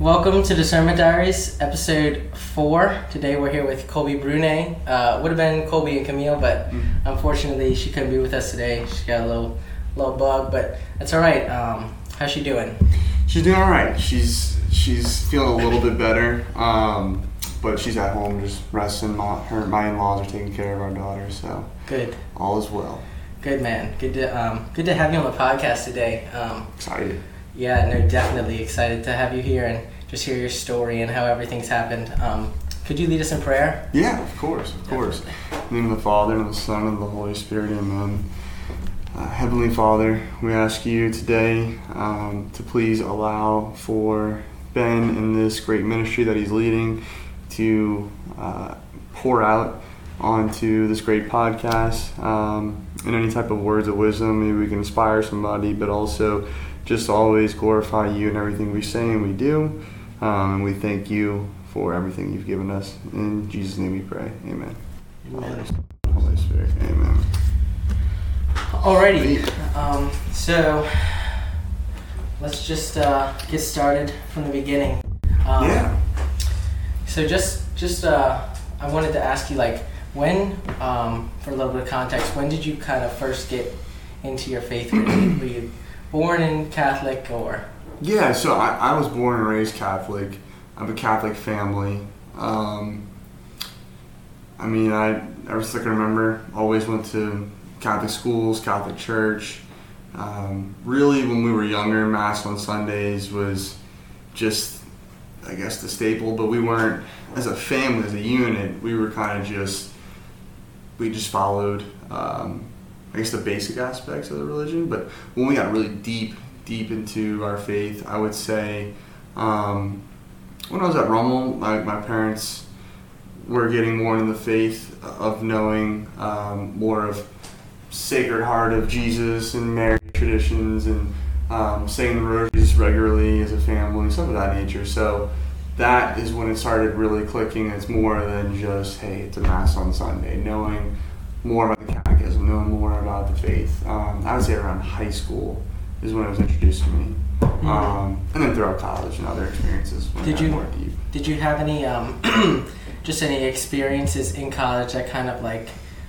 Welcome to Discernment Diaries, episode four. Today we're here with Colby Brunet. Uh, would have been Colby and Camille, but unfortunately she couldn't be with us today. She got a little little bug, but that's all right. Um, how's she doing? She's doing all right. She's she's feeling a little bit better, um, but she's at home just resting. My, her my in-laws are taking care of our daughter, so Good, all is well. good man. Good to um, good to have you on the podcast today. Um, Excited. yeah, no, definitely excited to have you here and just hear your story and how everything's happened. Um, could you lead us in prayer? Yeah, of course, of course. In the name of the Father and of the Son and of the Holy Spirit, Amen. Uh, Heavenly Father, we ask you today um, to please allow for Ben in this great ministry that he's leading to uh, pour out onto this great podcast um, and any type of words of wisdom. Maybe we can inspire somebody, but also just always glorify you in everything we say and we do. Um, and we thank you for everything you've given us. In Jesus' name we pray. Amen. Amen. Holy Spirit. Amen. Alrighty. Um, so let's just uh, get started from the beginning. Um, Yeah. So just just uh, I wanted to ask you like when um, for a little bit of context when did you kind of first get into your faith? Were you, were you born in Catholic or Yeah, so I, I was born and raised Catholic. I have a Catholic family. Um, I mean, I ever since I can remember, always went to Catholic schools, Catholic church. Um, really, when we were younger, Mass on Sundays was just, I guess, the staple. But we weren't, as a family, as a unit, we were kind of just, we just followed, um, I guess, the basic aspects of the religion. But when we got really deep, deep into our faith, I would say, um, when I was at Rummel, my, my parents were getting more in the faith of knowing um, more of Sacred Heart of Jesus and Mary traditions and um, saying the rosaries regularly as a family, stuff of that nature. So that is when it started really clicking. It's more than just hey, it's a mass on Sunday. Knowing more about the catechism, knowing more about the faith. Um, I would say around high school is when it was introduced to me, um, and then throughout college and other experiences. When Did you- did you have any um, just any experiences in college that kind of like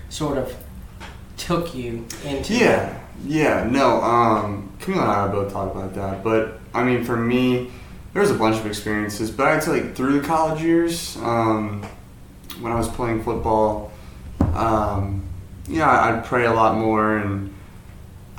sort of took you into Yeah, yeah, no. Um, Camille and I both talked about that, but I mean, for me, there was a bunch of experiences, but I'd say like through the college years, um, when I was playing football, um, yeah, I'd pray a lot more, and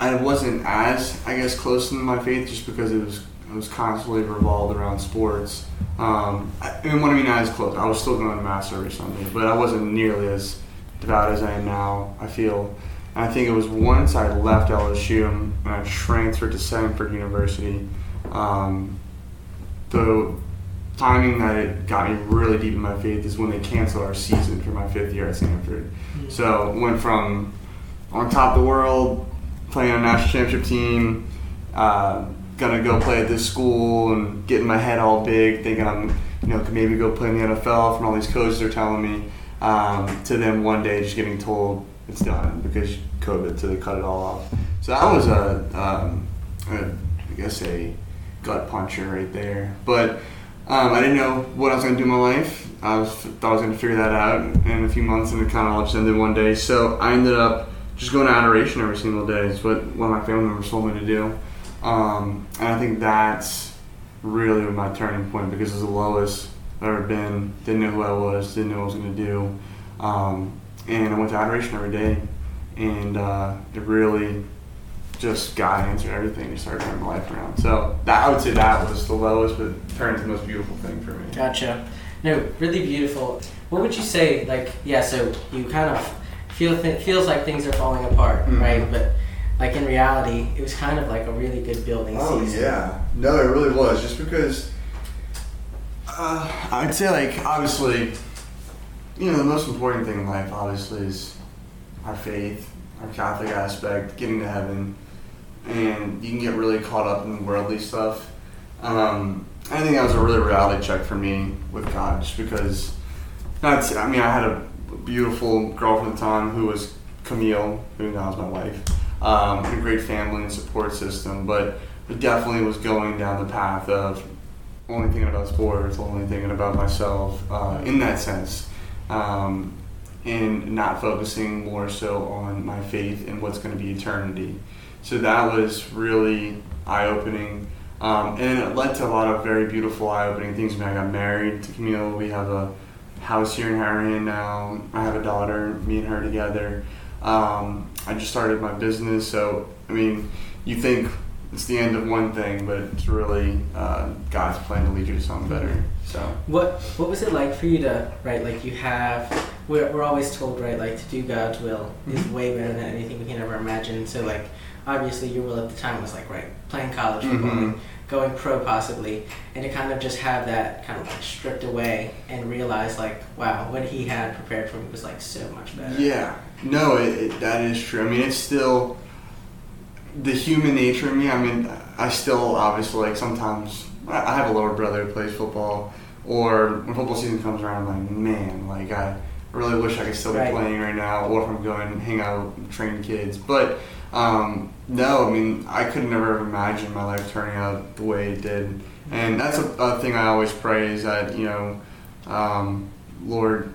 I wasn't as, I guess, close to my faith just because it was it was constantly revolved around sports. Um, I, and what I mean as close, I was still going to mass every Sunday, but I wasn't nearly as devout as I am now. I feel. And I think it was once I left LSU and I transferred to Stanford University. Um, the timing that it got me really deep in my faith is when they canceled our season for my fifth year at Stanford. So went from on top of the world, playing on a national championship team, uh, gonna go play at this school and getting my head all big, thinking I'm, you know, could maybe go play in the NFL from all these coaches are telling me, um, to then one day just getting told it's done because COVID, so they cut it all off. So that was a, um, a I guess a gut puncher right there. But um, I didn't know what I was gonna do in my life. I was thought I was gonna figure that out in a few months, and it kind of all just ended one day. So I ended up just going to adoration every single day. Is what one of my family members told me to do, um, and I think that's really my turning point because it was the lowest I've ever been. Didn't know who I was. Didn't know what I was gonna do, um, and I went to adoration every day, and uh, it really just God answered everything and started turning my life around. So that I would say that was the lowest, but turned into the most beautiful thing for me. Gotcha. No, really beautiful. What would you say? Like, yeah. So you kind of feel th- feels like things are falling apart, Mhm. right? But like in reality, it was kind of like a really good building Oh season. yeah, no, it really was. Just because uh, I'd say like obviously, you know, the most important thing in life obviously is our faith, our Catholic aspect, getting to heaven, and you can get really caught up in worldly stuff. Um, I think that was a really reality check for me with God, just because. Not, I mean, I had a beautiful girlfriend at the time who was Camille, who now is my wife. Um, a great family and support system, but definitely was going down the path of only thinking about sports, only thinking about myself uh, in that sense, um, and not focusing more so on my faith and what's going to be eternity. So that was really eye opening. Um, and it led to a lot of very beautiful, eye opening things. I, I got married to Camille. We have a house here in Harahan now. I have a daughter, me and her together. Um, I just started my business. So, I mean, you think it's the end of one thing, but it's really uh, God's plan to lead you to something better. So, what what was it like for you to right? Like you have, we're, we're always told right, like to do God's will is Mhm. way better than anything we can ever imagine. So like, obviously your will at the time was like right, playing college football, Mhm. Going pro possibly, and to kind of just have that kind of like stripped away and realize like, wow, what he had prepared for me was like so much better. Yeah, no, it, it, that is true. I mean, it's still the human nature in me. I mean, I still obviously like sometimes I have a lower brother who plays football, or when football season comes around, I'm like, man, like I really wish I could still be Right. playing right now, or if I'm going hang out and train kids. But um, no, I mean, I could never have imagined my life turning out the way it did, and that's a, a thing I always pray is that you know, um, Lord,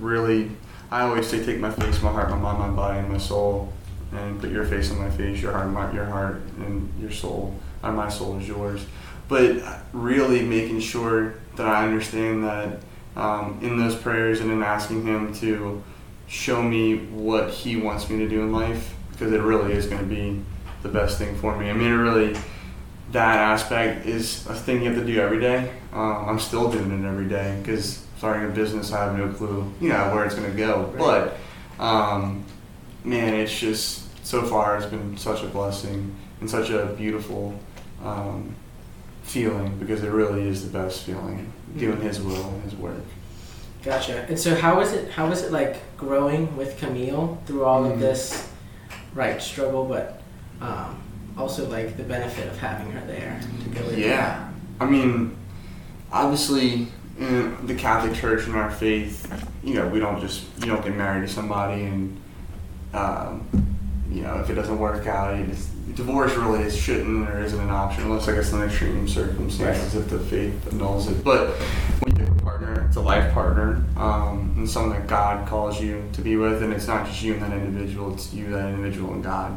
really I always say, take my face, my heart, my mind, my body, and my soul, and put your face on my face, your heart, my, your heart, and your soul, and my soul is yours. But really making sure that I understand that um, in those prayers and in asking Him to show me what He wants me to do in life, because it really is going to be the best thing for me. I mean, it really, that aspect is a thing you have to do every day. Um, I'm still doing it every day because starting a business, I have no clue, you know, where it's going to go. Right. But man, man, it's just so far it's been such a blessing and such a beautiful um, feeling because it really is the best feeling doing His will and His work. Gotcha. And so how was it how was it like growing with Camille through all of Mhm. this right struggle but um, also like the benefit of having her there to go with Yeah, I mean, obviously, in the Catholic Church and our faith, you know, we don't just you don't get married to somebody and um, you know if it doesn't work out, just, divorce really is shouldn't or isn't an option unless I guess in extreme circumstances if the faith annuls it. But when you have a partner, it's a life partner um, and someone that God calls you to be with, and it's not just you and that individual; it's you, that individual, and God.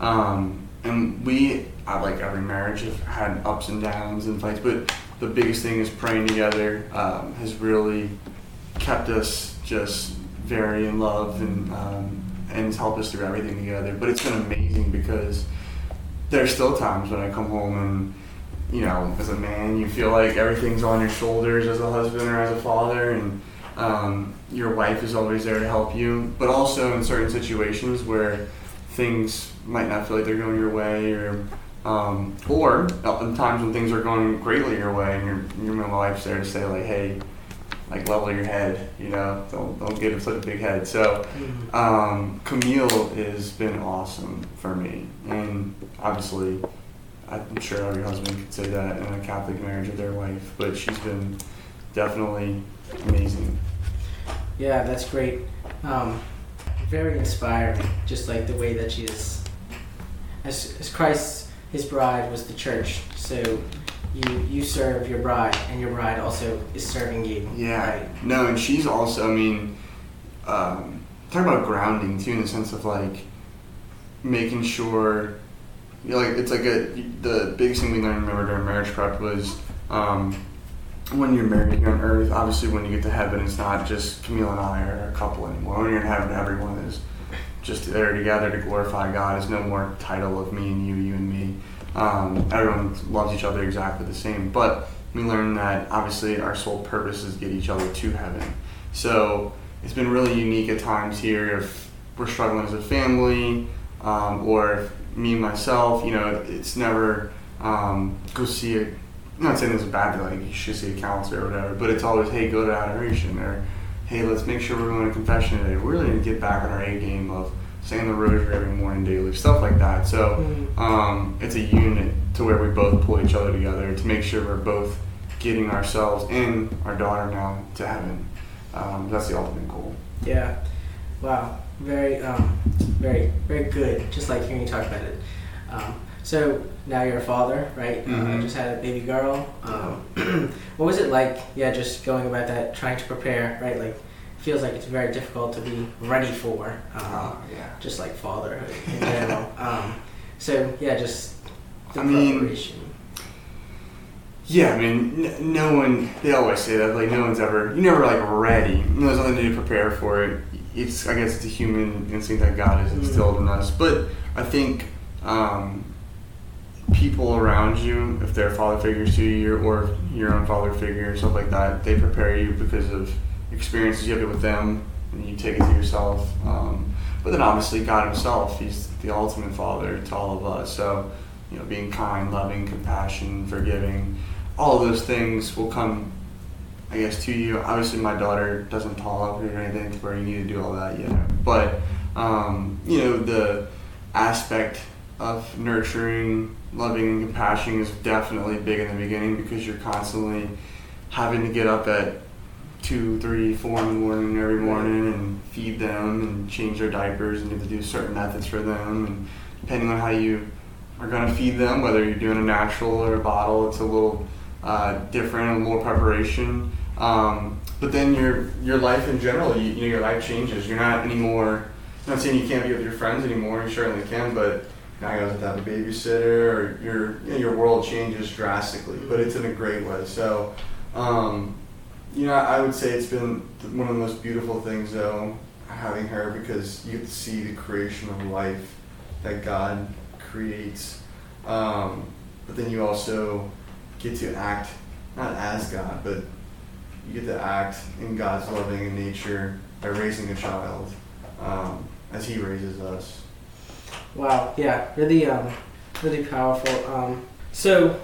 Um, and we, I like every marriage, have had ups and downs and fights, but the biggest thing is praying together um, has really kept us just very in love and um, and helped us through everything together. But it's been amazing because there's still times when I come home and you know, as a man, you feel like everything's on your shoulders as a husband or as a father, and um, your wife is always there to help you. But also in certain situations where things might not feel like they're going your way, or um, or in times when things are going greatly your way, and your your wife's there to say like, hey, like level your head, you know, don't don't get such a big head. So Mhm. um, Camille has been awesome for me, and obviously, I'm sure every husband could say that in a Catholic marriage with their wife, but she's been definitely amazing. Yeah, that's great. Um, very inspiring, just like the way that she is. As, as Christ, his bride was the church, so you you serve your bride, and your bride also is serving you. Yeah. Right. No, and she's also, I mean, um, talk about grounding too, in the sense of like making sure, you know, like it's like a the biggest thing we learned remember during marriage prep was um, when you're married here on earth. Obviously, when you get to heaven, it's not just Camille and I are a couple anymore. When you're in heaven, everyone is just there together to glorify God. It's no more title of me and you, you and me. Um, everyone loves each other exactly the same, but we learned that obviously our sole purpose is get each other to heaven. So it's been really unique at times here if we're struggling as a family, um, or me myself, you know, it's never um, go see a. I'm not saying this is bad, like you should see a counselor or whatever, but it's always hey go to adoration or hey let's make sure we're going to confession today. We're really gonna get back on our A game of saying the rosary every morning daily, stuff like that. So Mhm. um, it's a unit to where we both pull each other together to make sure we're both getting ourselves and our daughter now to heaven. Um, that's the ultimate goal. Yeah. Wow. Very, um, very, very good. Just like hearing you talk about it. Um, So now you're a father, right? Uh, Mhm. just had a baby girl. Um, what was it like? Yeah, just going about that, trying to prepare, right? Like, feels like it's very difficult to be ready for, um, Uh, yeah. just like fatherhood in general. um, so yeah, just the I mean. Yeah, I mean, n- no one. They always say that like no one's ever. You never like ready. There's nothing to prepare for it. It's I guess it's a human instinct that God has instilled in us. But I think um, people around you, if they're father figures to you, or your own father figure, stuff like that, they prepare you because of experiences you have with them, and you take it to yourself. Um, but then obviously God Himself, He's the ultimate Father to all of us. So you know, being kind, loving, compassion, forgiving all those things will come, I guess, to you. Obviously, my daughter doesn't talk or anything where you need to do all that yet. But, um, you know, the aspect of nurturing, loving, and compassion is definitely big in the beginning because you're constantly having to get up at two, three, four in the morning every morning and feed them and change their diapers and you have to do certain methods for them. And depending on how you are going to feed them, whether you're doing a natural or a bottle, it's a little uh, different and more preparation. Um, but then your your life in general, you, you know, your life changes. You're not anymore. I'm not saying you can't be with your friends anymore. You certainly can, but now you have to have a babysitter, or your you know, your world changes drastically. But it's in a great way. So, um, you know, I would say it's been one of the most beautiful things, though, having her because you get to see the creation of life that God creates. Um, but then you also get to act not as God, but you get to act in God's loving nature by raising a child um, as He raises us. Wow, yeah, really, um, really powerful. Um, so,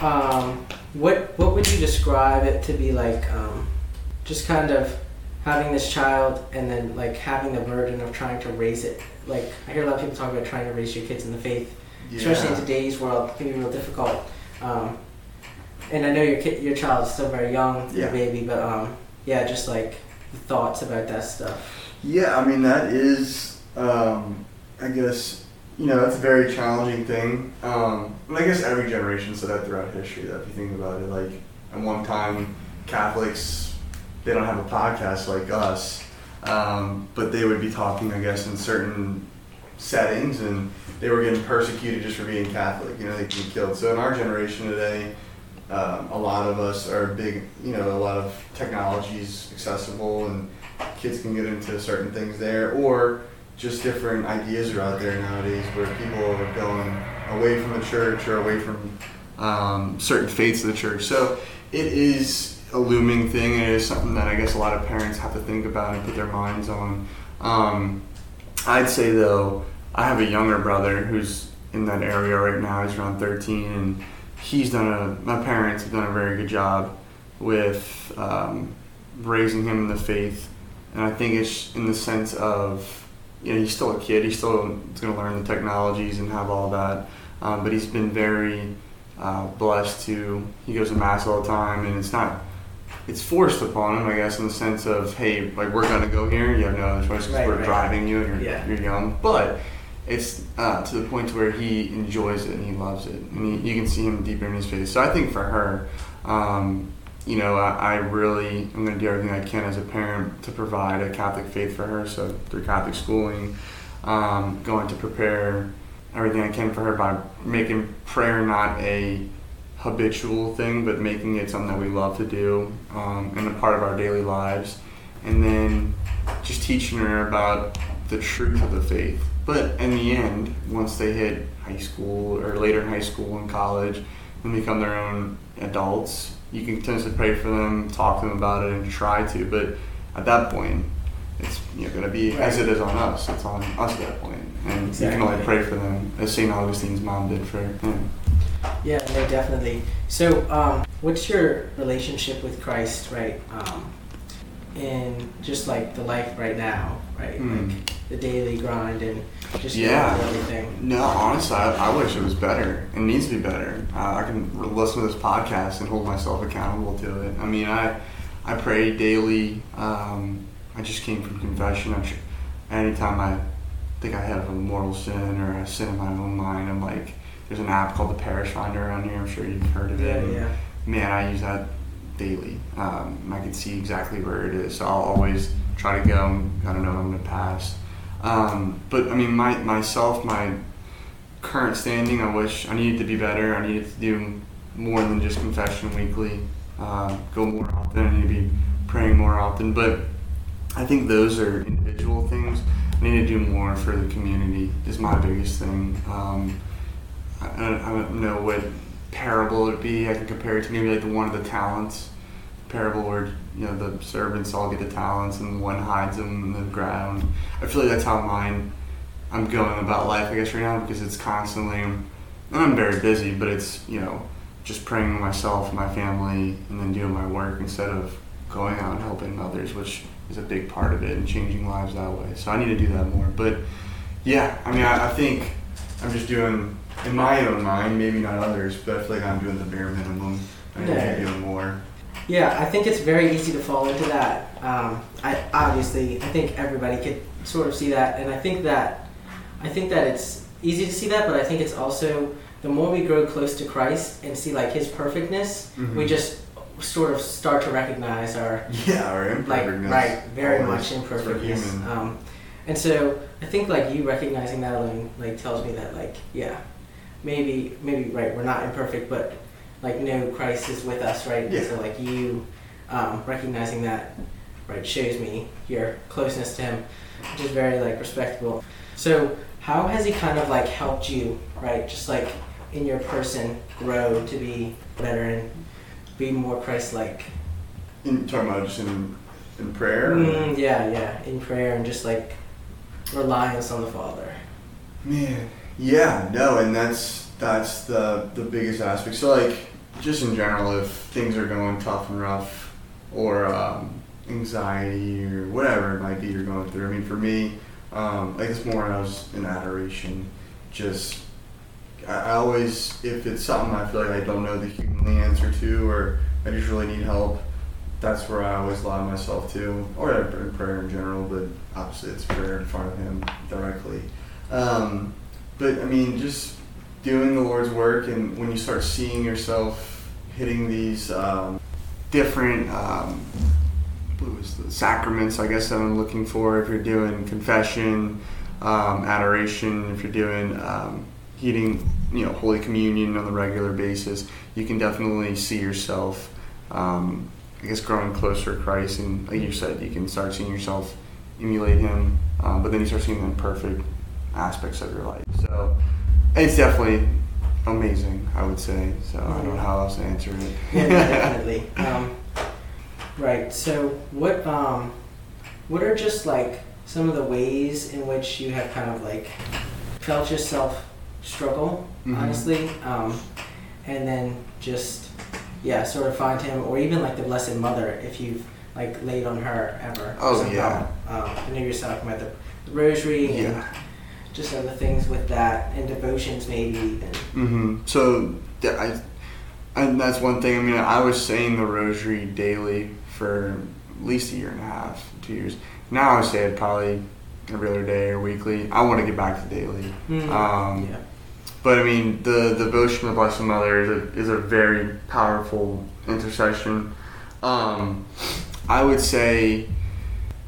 um, what what would you describe it to be like? Um, just kind of having this child and then like having the burden of trying to raise it. Like I hear a lot of people talk about trying to raise your kids in the faith, especially in today's world, it can be real difficult. Um, and I know your kid, your child is still very young, your baby, but um, yeah, just like thoughts about that stuff. Yeah, I mean that is, um, I guess, you know, that's a very challenging thing. Um, and I guess every generation said that throughout history. That if you think about it, like at one time, Catholics they don't have a podcast like us, um, but they would be talking, I guess, in certain settings, and they were getting persecuted just for being Catholic. You know, they could be killed. So in our generation today, um, a lot of us are big. You know, a lot of technologies accessible, and kids can get into certain things there, or just different ideas are out there nowadays where people are going away from the church or away from um, certain faiths of the church. So it is a looming thing, and it is something that I guess a lot of parents have to think about and put their minds on. Um, I'd say though, I have a younger brother who's in that area right now. He's around 13, and he's done a. My parents have done a very good job with um, raising him in the faith, and I think it's in the sense of, you know, he's still a kid. He's still going to learn the technologies and have all that, um, but he's been very uh, blessed to. He goes to mass all the time, and it's not. It's forced upon him, I guess, in the sense of, hey, like we're gonna go here. You have no other choice because Right, we're right. driving you, and you're, Yeah. you're young. But it's uh, to the point where he enjoys it and he loves it, and he, you can see him deeper in his face. So I think for her, um, you know, I, I really am going to do everything I can as a parent to provide a Catholic faith for her. So through Catholic schooling, um, going to prepare everything I can for her by making prayer not a habitual thing, but making it something that we love to do um, and a part of our daily lives. And then just teaching her about the truth of the faith. But in the end, once they hit high school or later in high school and college and become their own adults, you can continuously pray for them, talk to them about it, and try to. But at that point, it's you know, going to be as it is on us. It's on us at that point, and you can only pray for them as Saint Augustine's mom did for him. Yeah, no, definitely. So, um, what's your relationship with Christ, right? Um, in just like the life right now, right? Hmm. Like the daily grind and just Yeah. everything. No, honestly, I, I wish it was better. It needs to be better. Uh, I can listen to this podcast and hold myself accountable to it. I mean, I I pray daily. Um, I just came from confession. I tr- anytime I think I have a mortal sin or a sin in my own mind, I'm like there's an app called the Parish Finder around here. I'm sure you've heard of it. Yeah, yeah. Man, I use that daily. Um, I can see exactly where it is. So I'll always try to go. I don't know. I'm gonna pass. Um, but I mean, my myself, my current standing, I wish I needed to be better. I needed to do more than just confession weekly. Uh, go more often. I need to be praying more often. But I think those are individual things. I need to do more for the community. Is my biggest thing. Um, I, I don't- know what parable it would be. I can compare it to maybe like the one of the talents parable where you know the servants all get the talents and one hides them in the ground. I feel like that's how mine I'm going about life, I guess, right now because it's constantly. And I'm very busy, but it's you know just praying with myself, my family, and then doing my work instead of going out and helping others, which is a big part of it and changing lives that way. So I need to do that more. But yeah, I mean, I, I think I'm just doing in my own mind, maybe not others, but I feel like I'm doing the bare minimum. I need to be doing more. Yeah, I think it's very easy to fall into that. Um, I obviously, I think everybody could sort of see that, and I think that, I think that it's easy to see that, but I think it's also the more we grow close to Christ and see like His perfectness, Mhm. we just sort of start to recognize our Yeah, our like imperfectness. right, very much imperfectness. Um, and so I think like you recognizing that alone like tells me that like yeah, maybe maybe right we're not imperfect, but like no Christ is with us, right? Yeah. So like you um, recognizing that right shows me your closeness to Him, which is very like respectable. So how has He kind of like helped you right, just like in your person grow to be better and be more Christ-like? In, talking about just in, in prayer? Mm, yeah, yeah, in prayer and just like reliance on the Father. Man, yeah, no, and that's that's the the biggest aspect. So like, just in general, if things are going tough and rough, or um, anxiety or whatever it might be you're going through. I mean, for me, um, like this morning I was in adoration. Just, I, always, if it's something I feel like I don't know the humanly answer to, or I just really need help, that's where I always lie myself to, or in prayer in general. But obviously, it's prayer in front of Him directly. Um, but I mean, just doing the Lord's work, and when you start seeing yourself hitting these um, different um, the sacraments, I guess that I'm looking for. If you're doing confession, um, adoration, if you're doing um, heating, you know, Holy Communion on a regular basis, you can definitely see yourself. Um, I guess growing closer to Christ, and like you said, you can start seeing yourself emulate Him, um, but then you start seeing the imperfect aspects of your life. So it's definitely amazing, I would say. So I don't know how else to answer it. Yeah, definitely. Um, right. So, what um, what are just like some of the ways in which you have kind of like felt yourself struggle, Mhm. honestly, um, and then just yeah, sort of find him, or even like the Blessed Mother, if you've like laid on her ever. Oh, somehow. yeah. Um, I know you're talking about the, Rosary and Yeah. Just other things with that, and devotions maybe. mm-hmm. So th- I, and that's one thing. I mean, I was saying the Rosary daily for at least a year and a half, two years. Now I say it probably every other day or weekly. I want to get back to daily. Mm, Um, yeah. But I mean, the devotion of the Blessed Mother is a, is a very powerful intercession. Um, I would say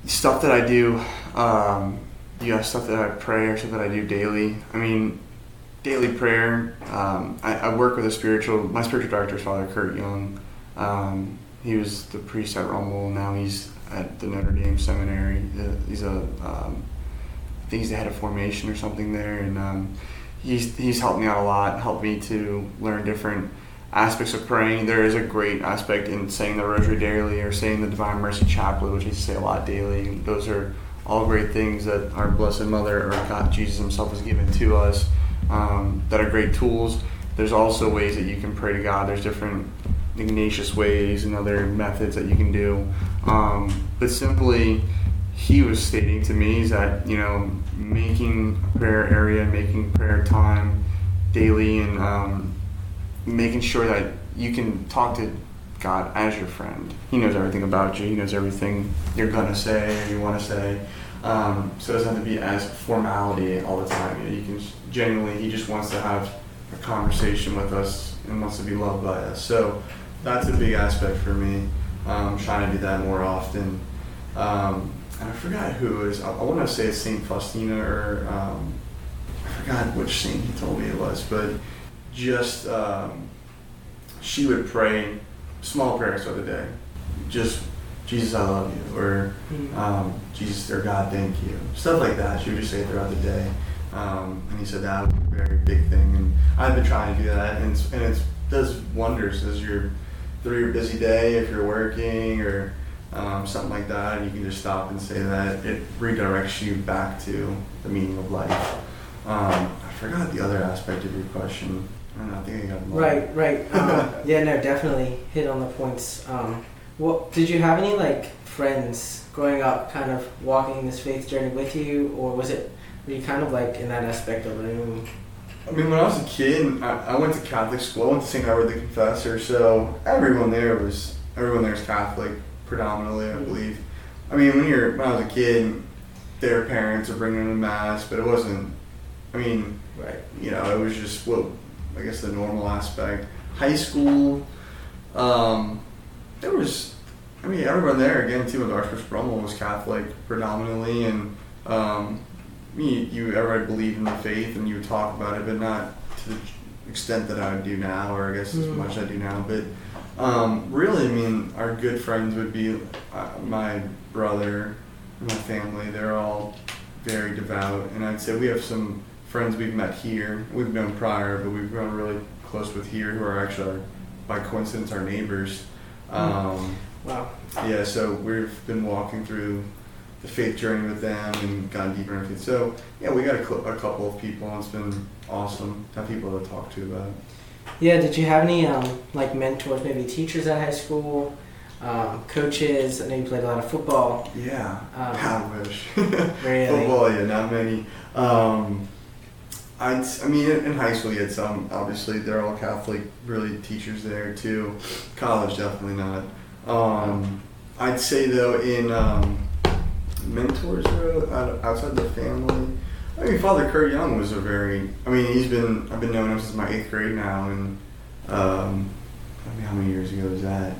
stuff that I do, um, yeah, stuff that I pray or stuff that I do daily. I mean, daily prayer. Um, I, I work with a spiritual. My spiritual director is Father Kurt Young. Um, he was the priest at Rummel. Now he's at the Notre Dame Seminary. Uh, He's a, um, I think he's the head of formation or something there, and um, he's he's helped me out a lot. Helped me to learn different aspects of praying. There is a great aspect in saying the Rosary daily or saying the Divine Mercy Chaplet, which I say a lot daily. Those are all great things that our Blessed Mother or God, Jesus Himself, has given to us. Um, that are great tools. There's also ways that you can pray to God. There's different Ignatius ways and other methods that you can do. Um, but simply, he was stating to me is that you know making a prayer area, making prayer time daily, and um, making sure that you can talk to God as your friend. He knows everything about you. He knows everything you're gonna say or you want to say. Um, so it doesn't have to be as formality all the time. You, can genuinely. He just wants to have a conversation with us and wants to be loved by us. So that's a big aspect for me. Um, trying to do that more often. Um, and I forgot who was. I, I want to say it's Saint Faustina or um, I forgot which saint he told me it was, but just um, she would pray small prayers for the day, just Jesus, I love you, or Mm. um, Jesus or God, thank you, stuff like that. She would just say it throughout the day. Um, and he said that was a very big thing, and I've been trying to do that, and it's, and it does wonders as you're through your busy day, if you're working or um, something like that, and you can just stop and say that. It redirects you back to the meaning of life. Um, I forgot the other aspect of your question. I don't know. I think I got. Right, right. Um, yeah, no, definitely hit on the points. What did you have any like friends growing up, kind of walking this faith journey with you, or was it were you kind of like in that aspect? Mm, I mean, when I was a kid, I, I went to Catholic school. I went to St. Edward the Confessor, so everyone there was everyone there is Catholic predominantly, I Mhm. believe. I mean, when you're when I was a kid, their parents were bringing them to mass, but it wasn't. I mean, Right. you know, it was just what I guess the normal aspect. High school, um, there was, I mean, everyone there again too. With Archbishop Rummel was Catholic predominantly, and um, you, you everybody believed in the faith, and you would talk about it, but not to the extent that I do now, or I guess as Mm. much as I do now. But um, really, I mean, our good friends would be uh, my brother, my family. They're all very devout, and I'd say we have some friends we've met here. We've known prior, but we've grown really close with here, who are actually, by coincidence, our neighbors. Um, Wow. yeah, so we've been walking through the faith journey with them and gotten deeper into it. So yeah, we got a, cl- a couple of people, and it's been awesome to have people to talk to about it. Yeah. Did you have any um, like mentors, maybe teachers at high school, um, coaches? I know you played a lot of football. Yeah, Um, I wish. Really? Football, yeah, not many. Um, I'd, I mean, in, high school, you had some. Obviously, they're all Catholic, really teachers there too. College, definitely not. Um, I'd say though, in um, mentors though, out- outside the family, I mean, Father Kurt Young was a very. I mean, he's been. I've been knowing him since my eighth grade now, and um, I mean, how many years ago was that?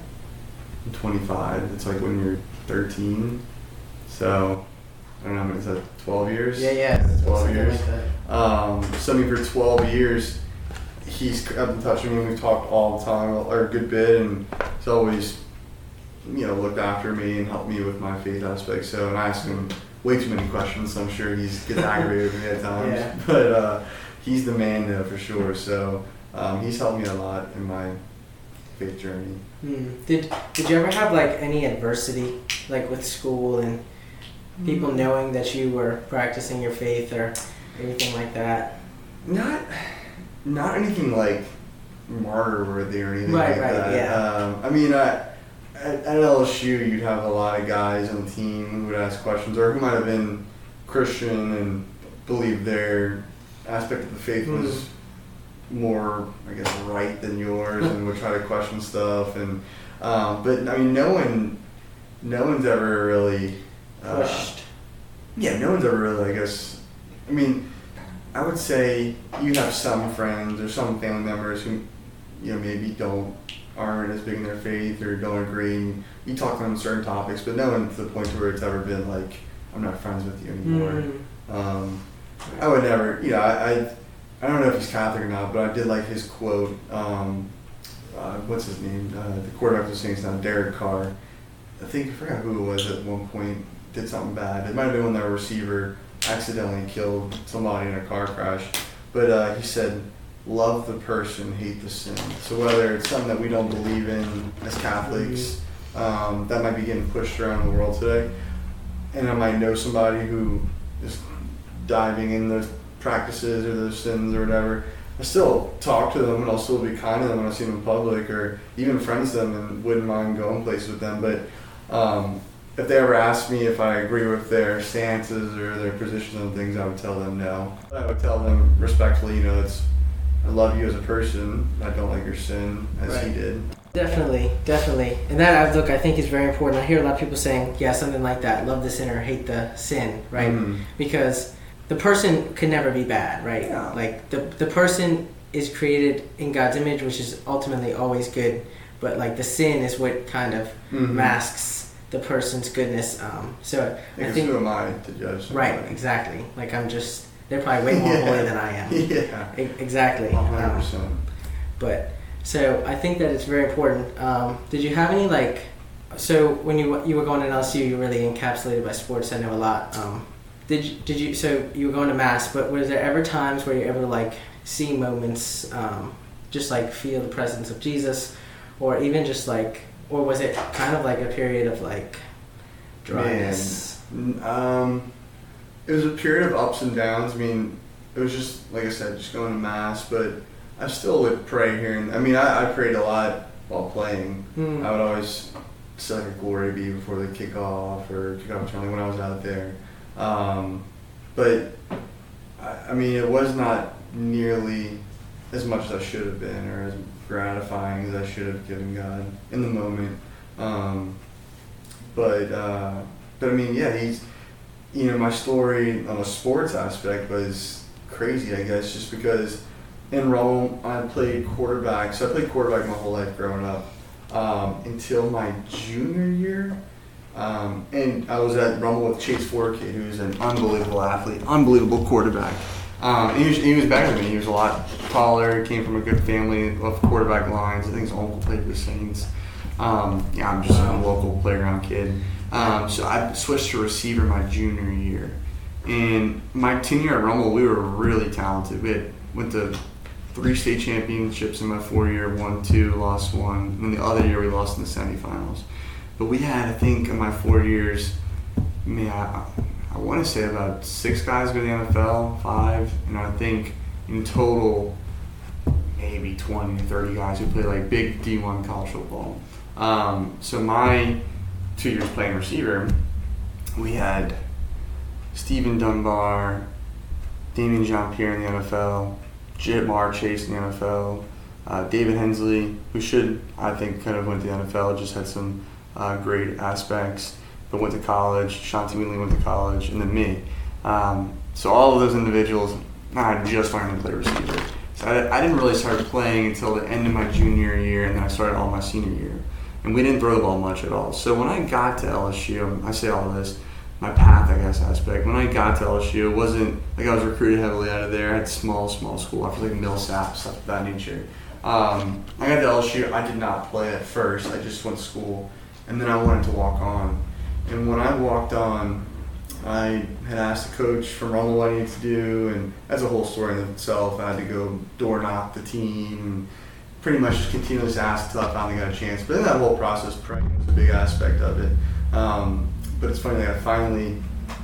I'm 25. It's like when you're 13. So I don't know, how many is that 12 years? Yeah, yeah. 12 years. Like. Um, so I mean, for 12 years, he's I've been touching me. We've talked all the time, or a good bit, and he's always, you know, looked after me and helped me with my faith aspect. So, and I ask him way too many questions, so I'm sure he's gets aggravated with me at times. Yeah. But uh, he's the man though for sure. So um, he's helped me a lot in my faith journey. Hmm. Did Did you ever have like any adversity, like with school and people knowing that you were practicing your faith or anything like that? Not, not anything like martyr worthy or anything Right, like right, that. yeah. Um, I mean, I, at, at LSU, you'd have a lot of guys on the team who would ask questions, or who might have been Christian and believed their aspect of the faith was more, I guess, right than yours, and would try to question stuff. And um, but I mean, no one, no one's ever really uh, Pushed. yeah, no one's ever really, I guess. I mean, I would say you have some friends or some family members who, you know, maybe don't aren't as big in their faith or don't agree. And you talk on certain topics, but no one to the point where it's ever been like, I'm not friends with you anymore. Hmm. Um, I would never, you know, I, I, I don't know if he's Catholic or not, but I did like his quote. Um, uh, what's his name? Uh, the quarterback of the Saints now, Derek Carr. I think I forgot who it was at one point. Did something bad. It might have been when their receiver accidentally killed somebody in a car crash. But uh, he said, "Love the person, hate the sin." So whether it's something that we don't believe in as Catholics, um, that might be getting pushed around the world today, and I might know somebody who is diving in those practices or those sins or whatever. I still talk to them and I'll still be kind to them when I see them in public or even friends them and wouldn't mind going places with them. But um, if they ever ask me if I agree with their stances or their positions on things, I would tell them no. I would tell them respectfully, you know, it's I love you as a person. I don't like your sin as he did. Definitely, definitely. And that I- look, I think is very important. I hear a lot of people saying, yeah, something like that, love the sinner, hate the sin, right? Mhm. Because the person can never be bad, right? Yeah. Like the the person is created in God's image, which is ultimately always good, but like the sin is what kind of Mhm. masks the person's goodness. Um, so I think who am I to judge? somebody? right, exactly. Like I'm just they're probably way more Yeah. holy than I am. Yeah. E- Exactly. One hundred Um, percent. but so I think that it's very important. Um, did you have any like? So when you you were going to LSU, you were really encapsulated by sports. I know a lot. Um, did you, did you? So you were going to mass, but was there ever times where you ever like see moments, um, just like feel the presence of Jesus, or even just like, or was it kind of like a period of like dryness? N- Um, it was a period of ups and downs. I mean, it was just like I said, just going to mass. But I still would pray here. And I mean, I, I prayed a lot while playing. Hmm. I would always say a glory be before the kickoff or kickoff return when I was out there. Um, but I, I mean, it was not nearly as much as I should have been or as gratifying as I should have given God in the moment. Um, but uh, but I mean, yeah, he's you know my story on a sports aspect was crazy, I guess, just because in Rome I played quarterback, so I played quarterback my whole life growing up um, until my junior year. Um, and I was at Rummel with Chase Fourcade, who's an unbelievable athlete, unbelievable quarterback. Um, he, was, he was better than me. He was a lot taller, came from a good family of quarterback lines. I think his uncle played for the Saints. Um, yeah, I'm just a local playground kid. Um, so I switched to receiver my junior year. And my tenure at Rummel, we were really talented. We had, went to three state championships in my four year, won two, lost one. And then the other year we lost in the semifinals. But we had, I think, in my four years, man, I, I want to say about six guys go to the NFL, five, and I think in total, maybe 20 to 30 guys who play like big D1 college football. Um, so my two years playing receiver, we had Stephen Dunbar, Damien Jean Pierre in the NFL, Ja'Marr Chase in the NFL, uh, David Hensley, who should, I think, kind of went to the NFL, just had some uh, great aspects, went to college. Shanti Wheatley went to college, and then me. Um, so all of those individuals, I just learned to play receiver. So I, I didn't really start playing until the end of my junior year, and then I started all my senior year. And we didn't throw the ball much at all. So when I got to LSU, I say all this, my path, I guess, aspect. When I got to LSU, it wasn't like I was recruited heavily out of there. I had small, small school. I was like Millsap, stuff of that nature. Um, I got to LSU. I did not play at first. I just went to school, and then I wanted to walk on. And when I walked on, I had asked the coach from Rummel what I needed to do, and that's a whole story in itself. I had to go door knock the team, pretty much just continuously ask until I finally got a chance. But in that whole process, praying was a big aspect of it. Um, but it's funny, like I finally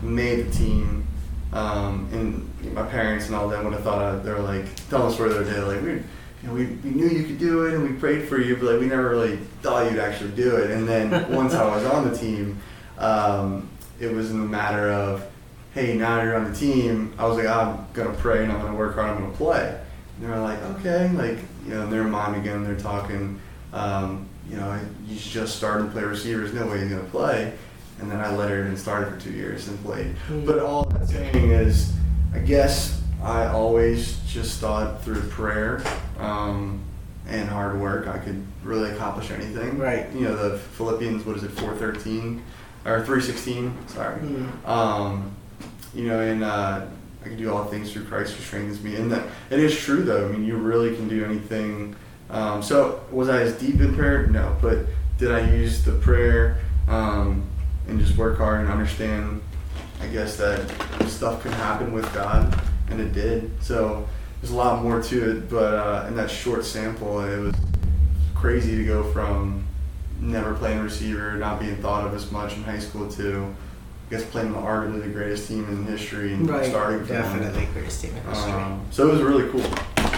made the team, um, and my parents and all them would have thought I, they were like telling us where they were like we, you know, we, we knew you could do it and we prayed for you, but like we never really thought you'd actually do it. And then once I was on the team, um, it was in the matter of, hey, now you're on the team. I was like, I'm gonna pray and I'm gonna work hard. I'm gonna play. And they were like, okay, like you know, in their mom again, they're talking. Um, you know, you just started to play receivers. No way he's gonna play. And then I let lettered and started for two years and played. But all that's saying is, I guess I always just thought through prayer um, and hard work I could really accomplish anything. Right. You know, the Philippians, what is it, 413 or 316? Sorry. Mm. Um, you know, and uh, I can do all things through Christ who strengthens me. And that it is true, though. I mean, you really can do anything. Um, so, was I as deep in prayer? No. But did I use the prayer um, and just work hard and understand, I guess, that stuff can happen with God? And it did. So, there's a lot more to it. But uh, in that short sample, it was crazy to go from never playing receiver, not being thought of as much in high school too. I guess playing the arguably the greatest team in history and Right. starting from one. Definitely the greatest team in history. Um, so it was really cool.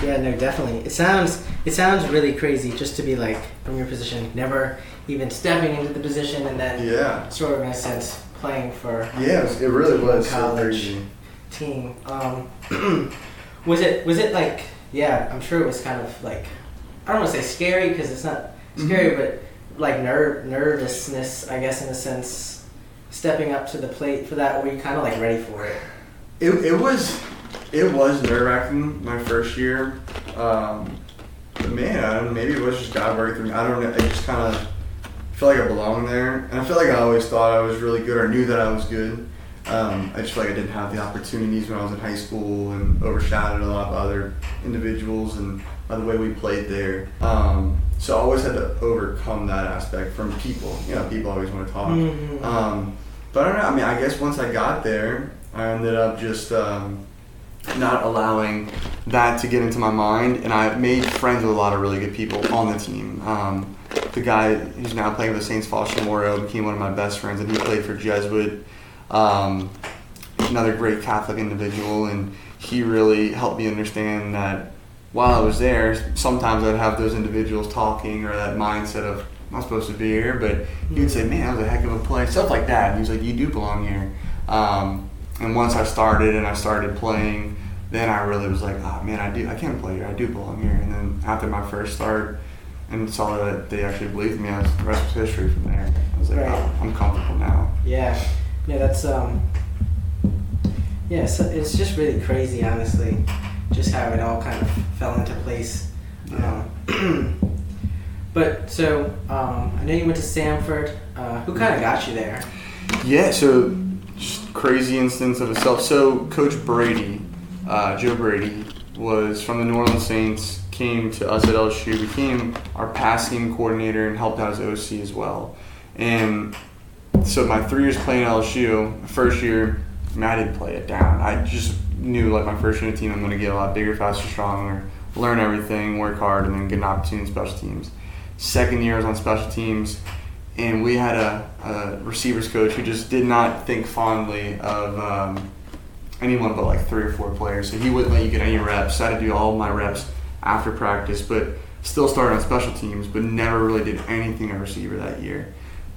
Yeah, no, definitely. It sounds it sounds really crazy just to be like from your position, never even stepping into the position, and then Yeah, sort of in a sense playing for yeah, it, it really was so College. crazy. team. Um, was it was it like yeah? I'm sure it was kind of like I don't want to say scary because it's not scary, but like ner- nervousness, I guess, in a sense, stepping up to the plate for that. Were you kind of like ready for it? It, it was it was nerve wracking my first year. Um, but man, I don't, maybe it was just God working through me. I don't know. I just kind of feel like I belong there, and I feel like I always thought I was really good or knew that I was good. Um, I just feel like I didn't have the opportunities when I was in high school and overshadowed a lot of other individuals and by the way we played there. Um, so I always had to overcome that aspect from people. You know, people always want to talk. Mhm. Um, but I don't know. I mean, I guess once I got there, I ended up just um, not allowing that to get into my mind, and I made friends with a lot of really good people on the team. Um, the guy who's now playing with the Saints, Foster Moreau, became one of my best friends, and he played for Jesuit. Um, another great Catholic individual, and he really helped me understand that while I was there, sometimes I'd have those individuals talking or that mindset of I'm not supposed to be here, but he would say, "Man, that was a heck of a play," stuff like that. And he was like, "You do belong here." Um, and once I started and I started playing, then I really was like, "Oh man, I do. I can play here. I do belong here." And then after my first start, and saw that they actually believed me, I was, the rest was history from there. I was like, Right. "Oh, I'm comfortable now." Yeah, yeah, that's um, yeah, so it's just really crazy, honestly, just how it all kind of fell into place. Yeah. Um, but so um, I know you went to Samford. Uh, who kind of got you there? Yeah, so just crazy instance of itself. So Coach Brady, uh, Joe Brady, was from the New Orleans Saints, came to us at LSU, became our passing coordinator, and helped out as OC as well. And so my three years playing at LSU, first year, I, mean, I didn't play it down. I just knew like my first year team, I'm going to get a lot bigger, faster, stronger, learn everything, work hard, and then get an opportunity in special teams. Second year I was on special teams, and we had a, a receivers coach who just did not think fondly of um, anyone but like three or four players. So he wouldn't let you get any reps. So I had to do all my reps after practice, but still started on special teams, but never really did anything at receiver that year.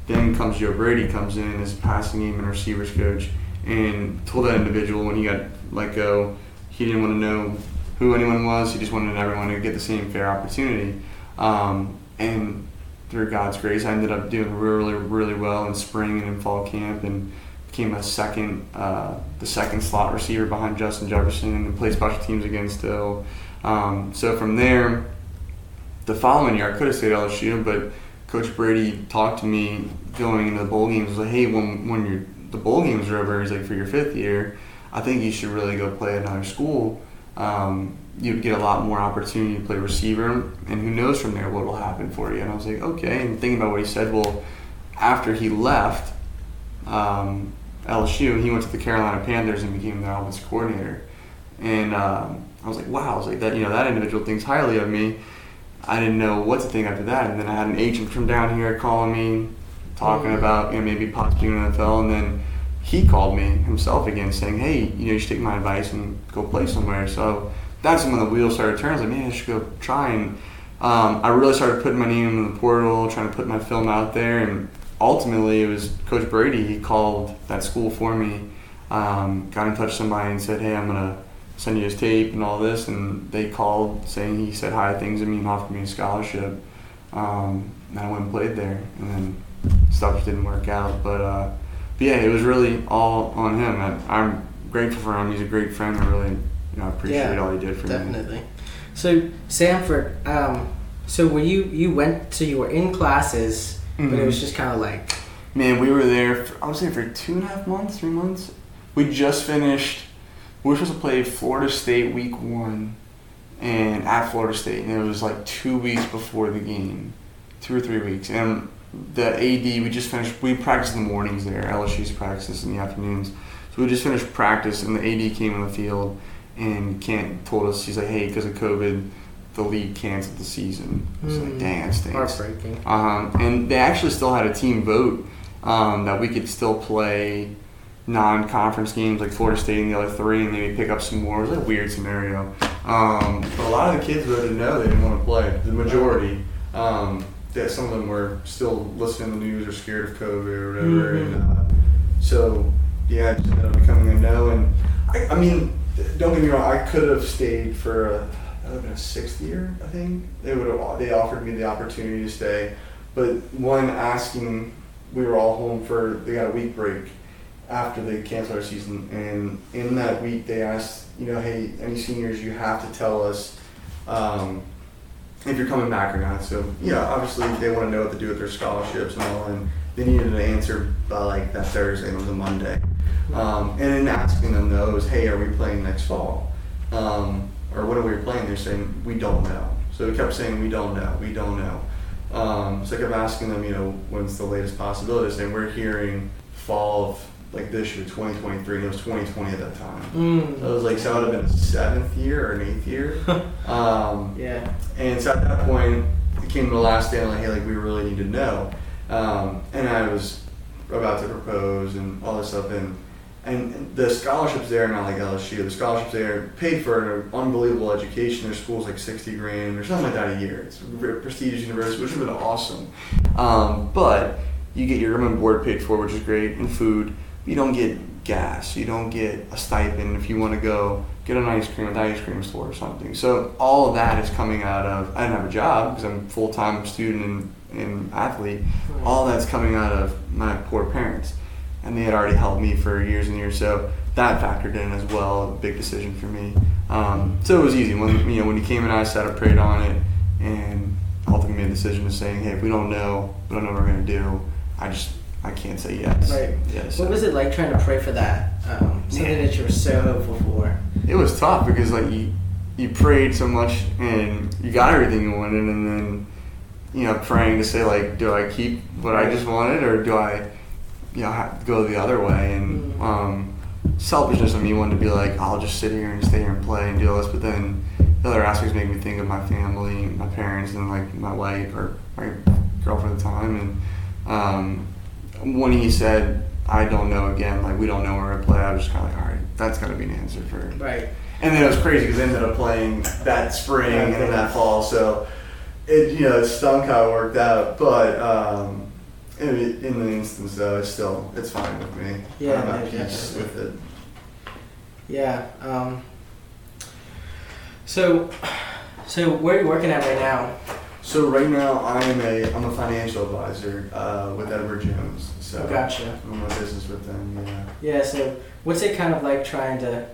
Then comes Joe Brady, comes in as passing game and receivers coach, and told that individual when he got let go, he didn't want to know who anyone was. He just wanted everyone to get the same fair opportunity. Um, and through God's grace, I ended up doing really, really well in spring and in fall camp, and became a second, uh, the second slot receiver behind Justin Jefferson, and played special teams again still. Um, so from there, the following year, I could have stayed at LSU, but Coach Brady talked to me going into the bowl games. Was like, hey, when when the bowl games are over, he's like, for your fifth year, I think you should really go play at another school. Um, you'd get a lot more opportunity to play receiver, and who knows from there what will happen for you. And I was like, okay. And thinking about what he said, well, after he left um, LSU, he went to the Carolina Panthers and became their offensive coordinator. And um, I was like, wow. I was like, that you know that individual thinks highly of me. I didn't know what to think after that. And then I had an agent from down here calling me, talking Mhm. about you know maybe possibly in the NFL. And then he called me himself again, saying, hey, you know, you should take my advice and go play somewhere. So that's when the wheels started turning. Like, man, I should go try. And um, I really started putting my name in the portal, trying to put my film out there. And ultimately, it was Coach Brady. He called that school for me, um, got in touch with somebody and said, hey, I'm going to send you his tape and all this. And they called saying he said hi things to me and offered me a scholarship. Um, and I went and played there. And then stuff just didn't work out. But, uh, yeah, it was really all on him. I, I'm grateful for him. He's a great friend. I really you know, appreciate Yeah, all he did for me. Definitely. So Samford, um, so when you you went, so you were in classes, but it Mhm. was just kind of like, Man, we were there. For, I was there for two and a half months, three months. We just finished. We were supposed to play Florida State week one, and at Florida State, and it was like two weeks before the game, two or three weeks. And the AD, we just finished. We practiced in the mornings there. LSU's practices in the afternoons. So we just finished practice, and the AD came on the field, and Kent told us he's like, "Hey, because of COVID, the league canceled the season." I was Hmm. like, "Dang, that stinks." heartbreaking. Um, and they actually still had a team vote um, that we could still play non-conference games like Florida State and the other three, and maybe pick up some more. It was a weird scenario. Um, but a lot of the kids voted no; they didn't want to play. The majority. Um, that some of them were still listening to the news or scared of COVID or whatever, Mhm. and uh, so yeah, it just ended up becoming a no. And I, I mean, don't get me wrong, I could have stayed for a, that would have been a sixth year, I think. They would have they offered me the opportunity to stay, but one asking, we were all home for they got a week break. after they canceled our season, and in that week they asked, you know, hey, any seniors, you have to tell us um, if you're coming back or not. So yeah, obviously they want to know what to do with their scholarships and all, and they needed an answer by like that Thursday, and the Monday. Um, and in asking them those, hey, are we playing next fall? Um, or when are we playing? They're saying we don't know. So we kept saying we don't know, we don't know. Um, so I kept asking them, you know, when's the latest possibility? And we're hearing fall of like this year, 2023, and it was 2020 at that time. Mm. So it was like, so it would have been a seventh year or an eighth year. um, Yeah. and so at that point, it came to the last day, and like, hey, like we really need to know. Um, and I was about to propose and all this stuff, and and the scholarships there, not like LSU, the scholarships there paid for an unbelievable education. Their school's like 60 grand or something like that a year. It's a prestigious university, which would have been awesome. Um, but you get your room and board paid for, which is great, and food. You don't get gas. You don't get a stipend if you want to go get an ice cream at the ice cream store or something. So all of that is coming out of. I didn't have a job because I'm full time student and, and athlete. All that's coming out of my poor parents and they had already helped me for years and years. So that factored in as well. A big decision for me. Um, so it was easy when you know when he came and I sat up, prayed on it, and ultimately made a decision of saying, hey, if we don't know, we don't know what we're gonna do. I just I can't say yes. Right. Yes. What was it like trying to pray for that? Um, something that you were so hopeful for. It was tough because like you you prayed so much and you got everything you wanted, and then you know praying to say like, do I keep what I just wanted or do I you know go the other way? And Mm. um, selfishness of me wanted to be like, I'll just sit here and stay here and play and do all this, but then the other aspects make me think of my family, my parents, and like my wife or my girlfriend at the time. And um, when he said, I don't know again, like we don't know where to play, I was just kind of like, all right, that's got to be an answer for Right. and then it was crazy because I ended up playing that spring and then that fall. So it you know it stunk how it worked out, but um, in, in the instance though, it's still it's fine with me. Yeah, I'm at peace with it. Yeah. Um, so, so where are you working at right now? So right now I am a I'm a financial advisor uh, with Edward Jones. So Gotcha. I'm a business with them. Yeah. Yeah. So, what's it kind of like trying to?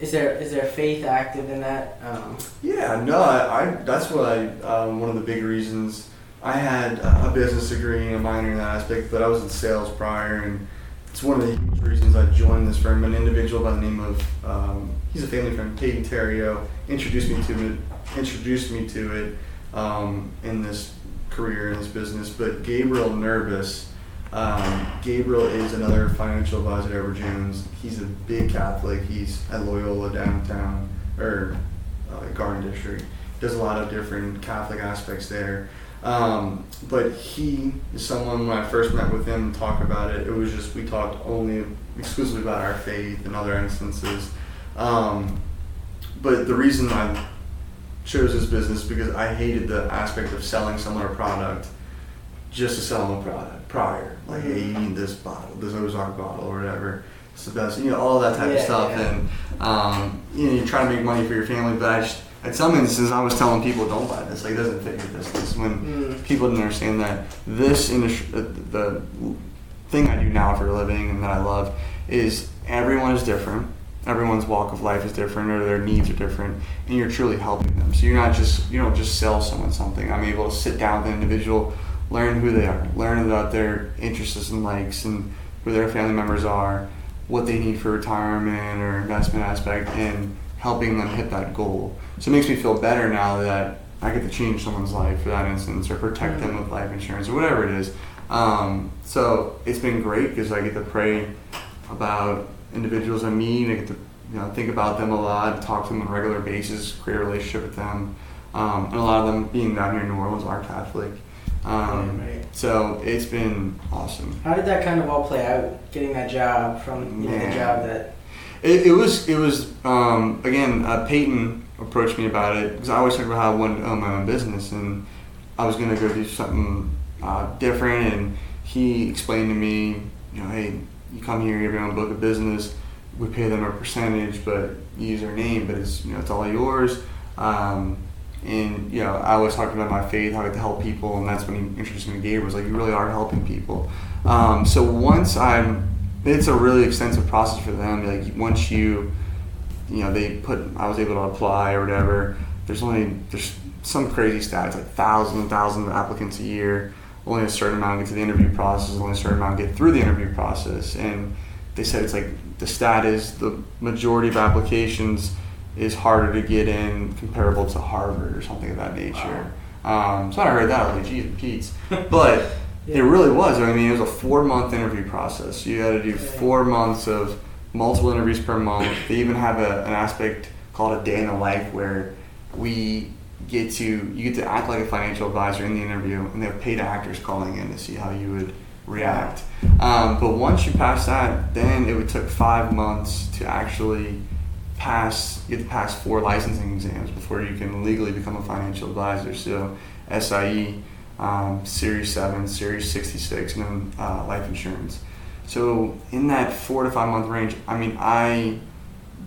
Is there is there faith active in that? Um, Yeah, no, I, I that's what I um, one of the big reasons I had a business degree and a minor in that aspect, but I was in sales prior, and it's one of the huge reasons I joined this firm. An individual by the name of um, he's a family friend, Peyton Terrio, introduced me to it, introduced me to it um, in this career in this business. But Gabriel Nervous. Um, Gabriel is another financial advisor at Edward Jones. He's a big Catholic. He's at Loyola downtown, or uh, Garden District. Does a lot of different Catholic aspects there. Um, but he is someone when I first met with him talked about it, it was just we talked only exclusively about our faith and other instances. Um, but the reason I chose this business because I hated the aspect of selling someone a product just to sell them a product prior. Like, hey, you need this bottle, this Ozark bottle or whatever. It's the best, you know, all that type Yeah, of stuff. yeah. And, um, you know, you're trying to make money for your family, but I just, at some instances, I was telling people, don't buy this. Like, it doesn't fit your business. When mm, people didn't understand that this industry, the, the thing I do now for a living and that I love is everyone is different. Everyone's walk of life is different, or their needs are different, and you're truly helping them. So you're not just you don't just sell someone something. I'm able to sit down with an individual, learn who they are, learn about their interests and likes, and who their family members are, what they need for retirement or investment aspect, and helping them hit that goal. So it makes me feel better now that I get to change someone's life for that instance, or protect them with life insurance, or whatever it is. Um, so it's been great because I get to pray about individuals I meet. I get to you know think about them a lot, talk to them on a regular basis, create a relationship with them. Um, and a lot of them being down here in New Orleans are Catholic. Um, Right, right. So it's been awesome. how did that kind of all play out? Getting that job from you know, the job that. It, it was it was um, again uh, Peyton approached me about it because I always talk about how I wanted to own my own business and I was gonna go do something uh, different and he explained to me you know hey you come here you have your own book of business we pay them a percentage but you use their name but it's you know it's all yours um, and you know I always talked about my faith how I get to help people and that's when he introduced me to Gabriel was like you really are helping people um, so once I'm it's a really extensive process for them. Like once you, you know, they put, I was able to apply or whatever. There's only there's some crazy stats like thousands and thousands of applicants a year. Only a certain amount get to the interview process. Only a certain amount get through the interview process. And they said it's like the stat is the majority of applications is harder to get in comparable to Harvard or something of that nature. Um, so when I heard that, I was like, geez, Pete's. But it really was. I mean, it was a four month interview process. You had to do four months of multiple interviews per month. They even have a, an aspect called a day in the life where we get to you get to act like a financial advisor in the interview, and they have paid actors calling in to see how you would react. Um, but once you pass that, then it would took five months to actually pass. You have to pass four licensing exams before you can legally become a financial advisor. So SIE um, Series 7, Series 66, and then uh, life insurance. So, in that four to five month range, I mean, I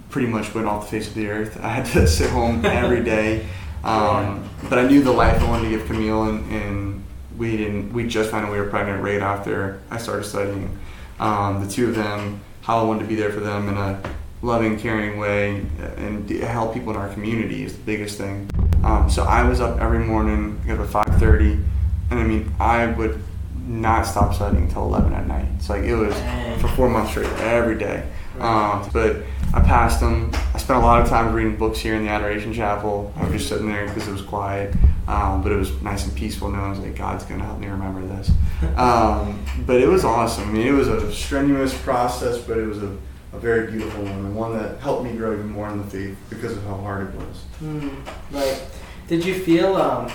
pretty much went off the face of the earth. I had to sit home every day. Um, but I knew the life I wanted to give Camille, and, and we didn't. We just found out we were pregnant right after I started studying. Um, the two of them, how I wanted to be there for them in a loving, caring way, and help people in our community is the biggest thing. Um, so I was up every morning, got up at 5:30 and I mean, I would not stop studying until 11 at night. It's like it was for four months straight, every day. Um, but I passed them. I spent a lot of time reading books here in the Adoration Chapel. I was just sitting there because it was quiet, um, but it was nice and peaceful. Knowing I was like, God's gonna help me remember this. Um, but it was awesome. I mean, it was a strenuous process, but it was a, a very beautiful one, and one that helped me grow even more in the faith because of how hard it was. Mm, right. Did you feel? Um,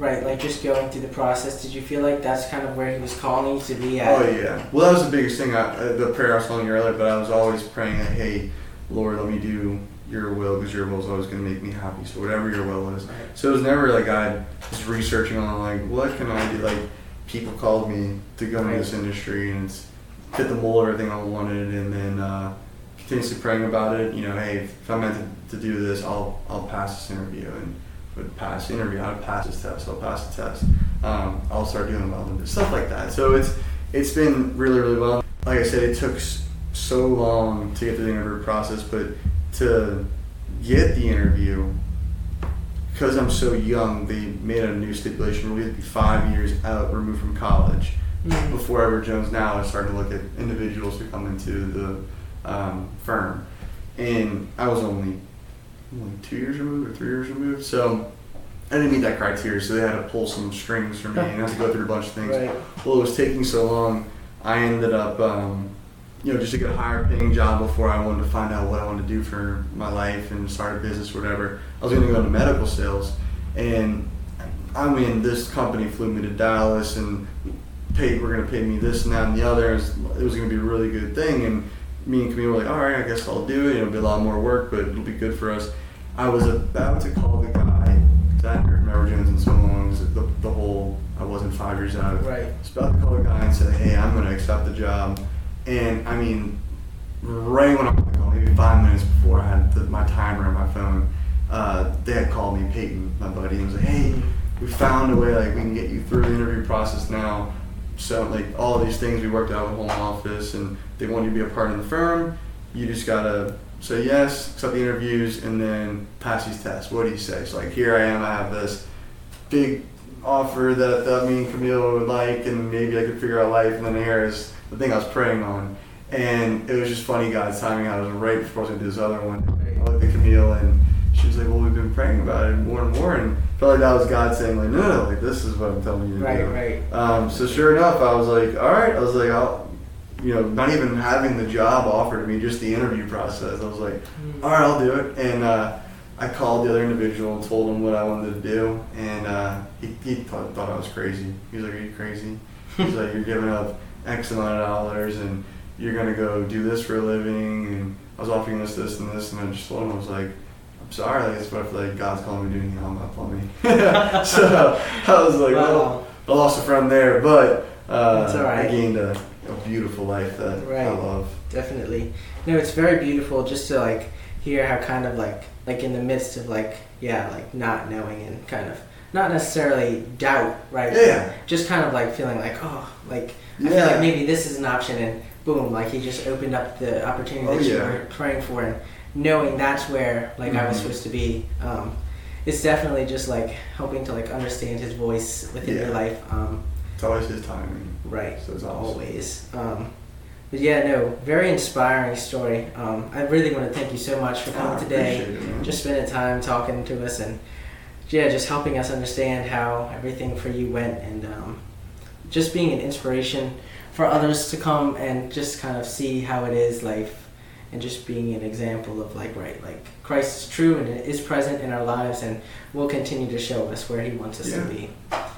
Right, like just going through the process. Did you feel like that's kind of where he was calling you to be at? Oh yeah. Well, that was the biggest thing. I, uh, the prayer I was telling you earlier, but I was always praying that, hey, Lord, let me do Your will because Your will is always going to make me happy. So whatever Your will is. Right. So it was never like I was researching on like what can I do. Like people called me to go into this industry and fit the mold of everything I wanted, and then uh, continuously praying about it. You know, hey, if I'm meant to, to do this, I'll I'll pass this interview and would pass the interview, I would pass this test, I'll pass the test. Um, I'll start doing well, stuff like that. So it's it's been really really well. Like I said, it took so long to get through the interview process, but to get the interview, because I'm so young, they made a new stipulation where we have to be five years out removed from college mm-hmm. before Edward Jones now is starting to look at individuals who come into the um, firm. And I was only like two years removed or three years removed. So I didn't meet that criteria, so they had to pull some strings for me and I had to go through a bunch of things. Right. Well, it was taking so long, I ended up, um, you know, just to get a higher paying job before I wanted to find out what I wanted to do for my life and start a business, or whatever. I was going to go into medical sales, and I mean, this company flew me to Dallas and paid. We're going to pay me this and that and the other. It was, was going to be a really good thing, and me and Camille were like, all right, I guess I'll do it. It'll be a lot more work, but it'll be good for us. I was about to call the guy. I hadn't heard from Edward Jones in so long. The, the whole I wasn't five years out. Right. I was about to call the guy and say, hey, I'm going to accept the job. And I mean, right when I was call, maybe five minutes before I had the, my timer on my phone, uh, they had called me, Peyton, my buddy, and was like, hey, we found a way like we can get you through the interview process now. So like all these things we worked out with home office, and they want you to be a part of the firm. You just gotta say yes, accept the interviews, and then pass these tests. What do you say? So like here I am, I have this big offer that, that me and Camille would like, and maybe I could figure out life. And then here is the thing I was praying on, and it was just funny God's timing. I was right before I was gonna do this other one. I looked at Camille and she was like, "Well, we've been praying about it more and more," and I felt like that was God saying, "Like, no, no, like this is what I'm telling you to right, do." Right, right. Um, so sure enough, I was like, "All right," I was like, "I'll." You know, not even having the job offered to me, just the interview process. I was like, mm. "All right, I'll do it." And uh, I called the other individual and told him what I wanted to do, and uh, he, he thought, thought I was crazy. He was like, "Are you crazy?" He's like, "You're giving up X amount of dollars, and you're gonna go do this for a living." And I was offering this, this, and this, and I just told him I was like, I'm sorry, like, it's what like God's calling me to do anything hung up on me. so I was like, wow. well, I lost a friend there, but uh, I gained a, a, beautiful life that right. I love. Definitely. No, it's very beautiful just to like hear how kind of like like in the midst of like yeah like not knowing and kind of not necessarily doubt, right? Yeah. Just kind of like feeling like, oh, like I feel like maybe this is an option, and boom, like he just opened up the opportunity Oh, that you were praying for, and knowing that's where like I was Mhm. supposed to be. Um, it's definitely just like helping to like understand his voice within Yeah. your life. Um, It's always his timing. right. So it's awesome. Always. Um, but yeah, no, very inspiring story. Um, I really want to thank you so much for coming today it, just spending time talking to us and yeah, just helping us understand how everything for you went and um, just being an inspiration for others to come and just kind of see how it is life and just being an example of like right like Christ is true and is present in our lives and will continue to show us where he wants us Yeah. to be.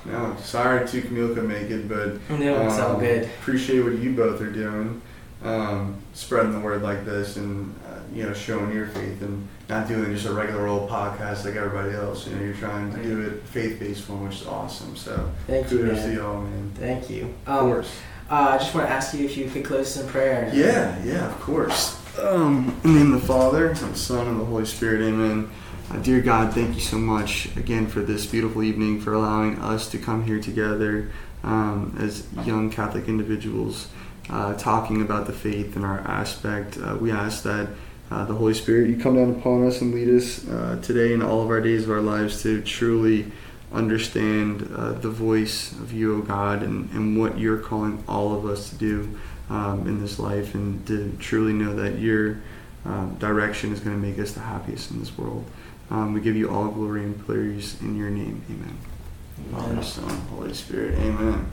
No, sorry to Camille couldn't make it, but No, it's all um, good. Appreciate what you both are doing, um, spreading the word like this, and uh, you know, showing your faith, and not doing just a regular old podcast like everybody else. You know, you're trying to do it faith-based one, which is awesome. So Thank you, kudos to y'all, man. Thank you. Of Um, course. uh, I just want to ask you if you could close us in prayer. Yeah, yeah, of course. Um, in the name of the Father, and the Son, and the Holy Spirit, amen. Uh, dear God, thank you so much again for this beautiful evening, for allowing us to come here together um, as young Catholic individuals, uh, talking about the faith and our aspect. Uh, we ask that uh, the Holy Spirit, you come down upon us and lead us uh, today and all of our days of our lives to truly understand uh, the voice of you, O God, and, and what you're calling all of us to do um, in this life, and to truly know that your um, direction is going to make us the happiest in this world. Um, we give you all glory and praise in your name. Amen. Father, Son, Holy Spirit. Amen.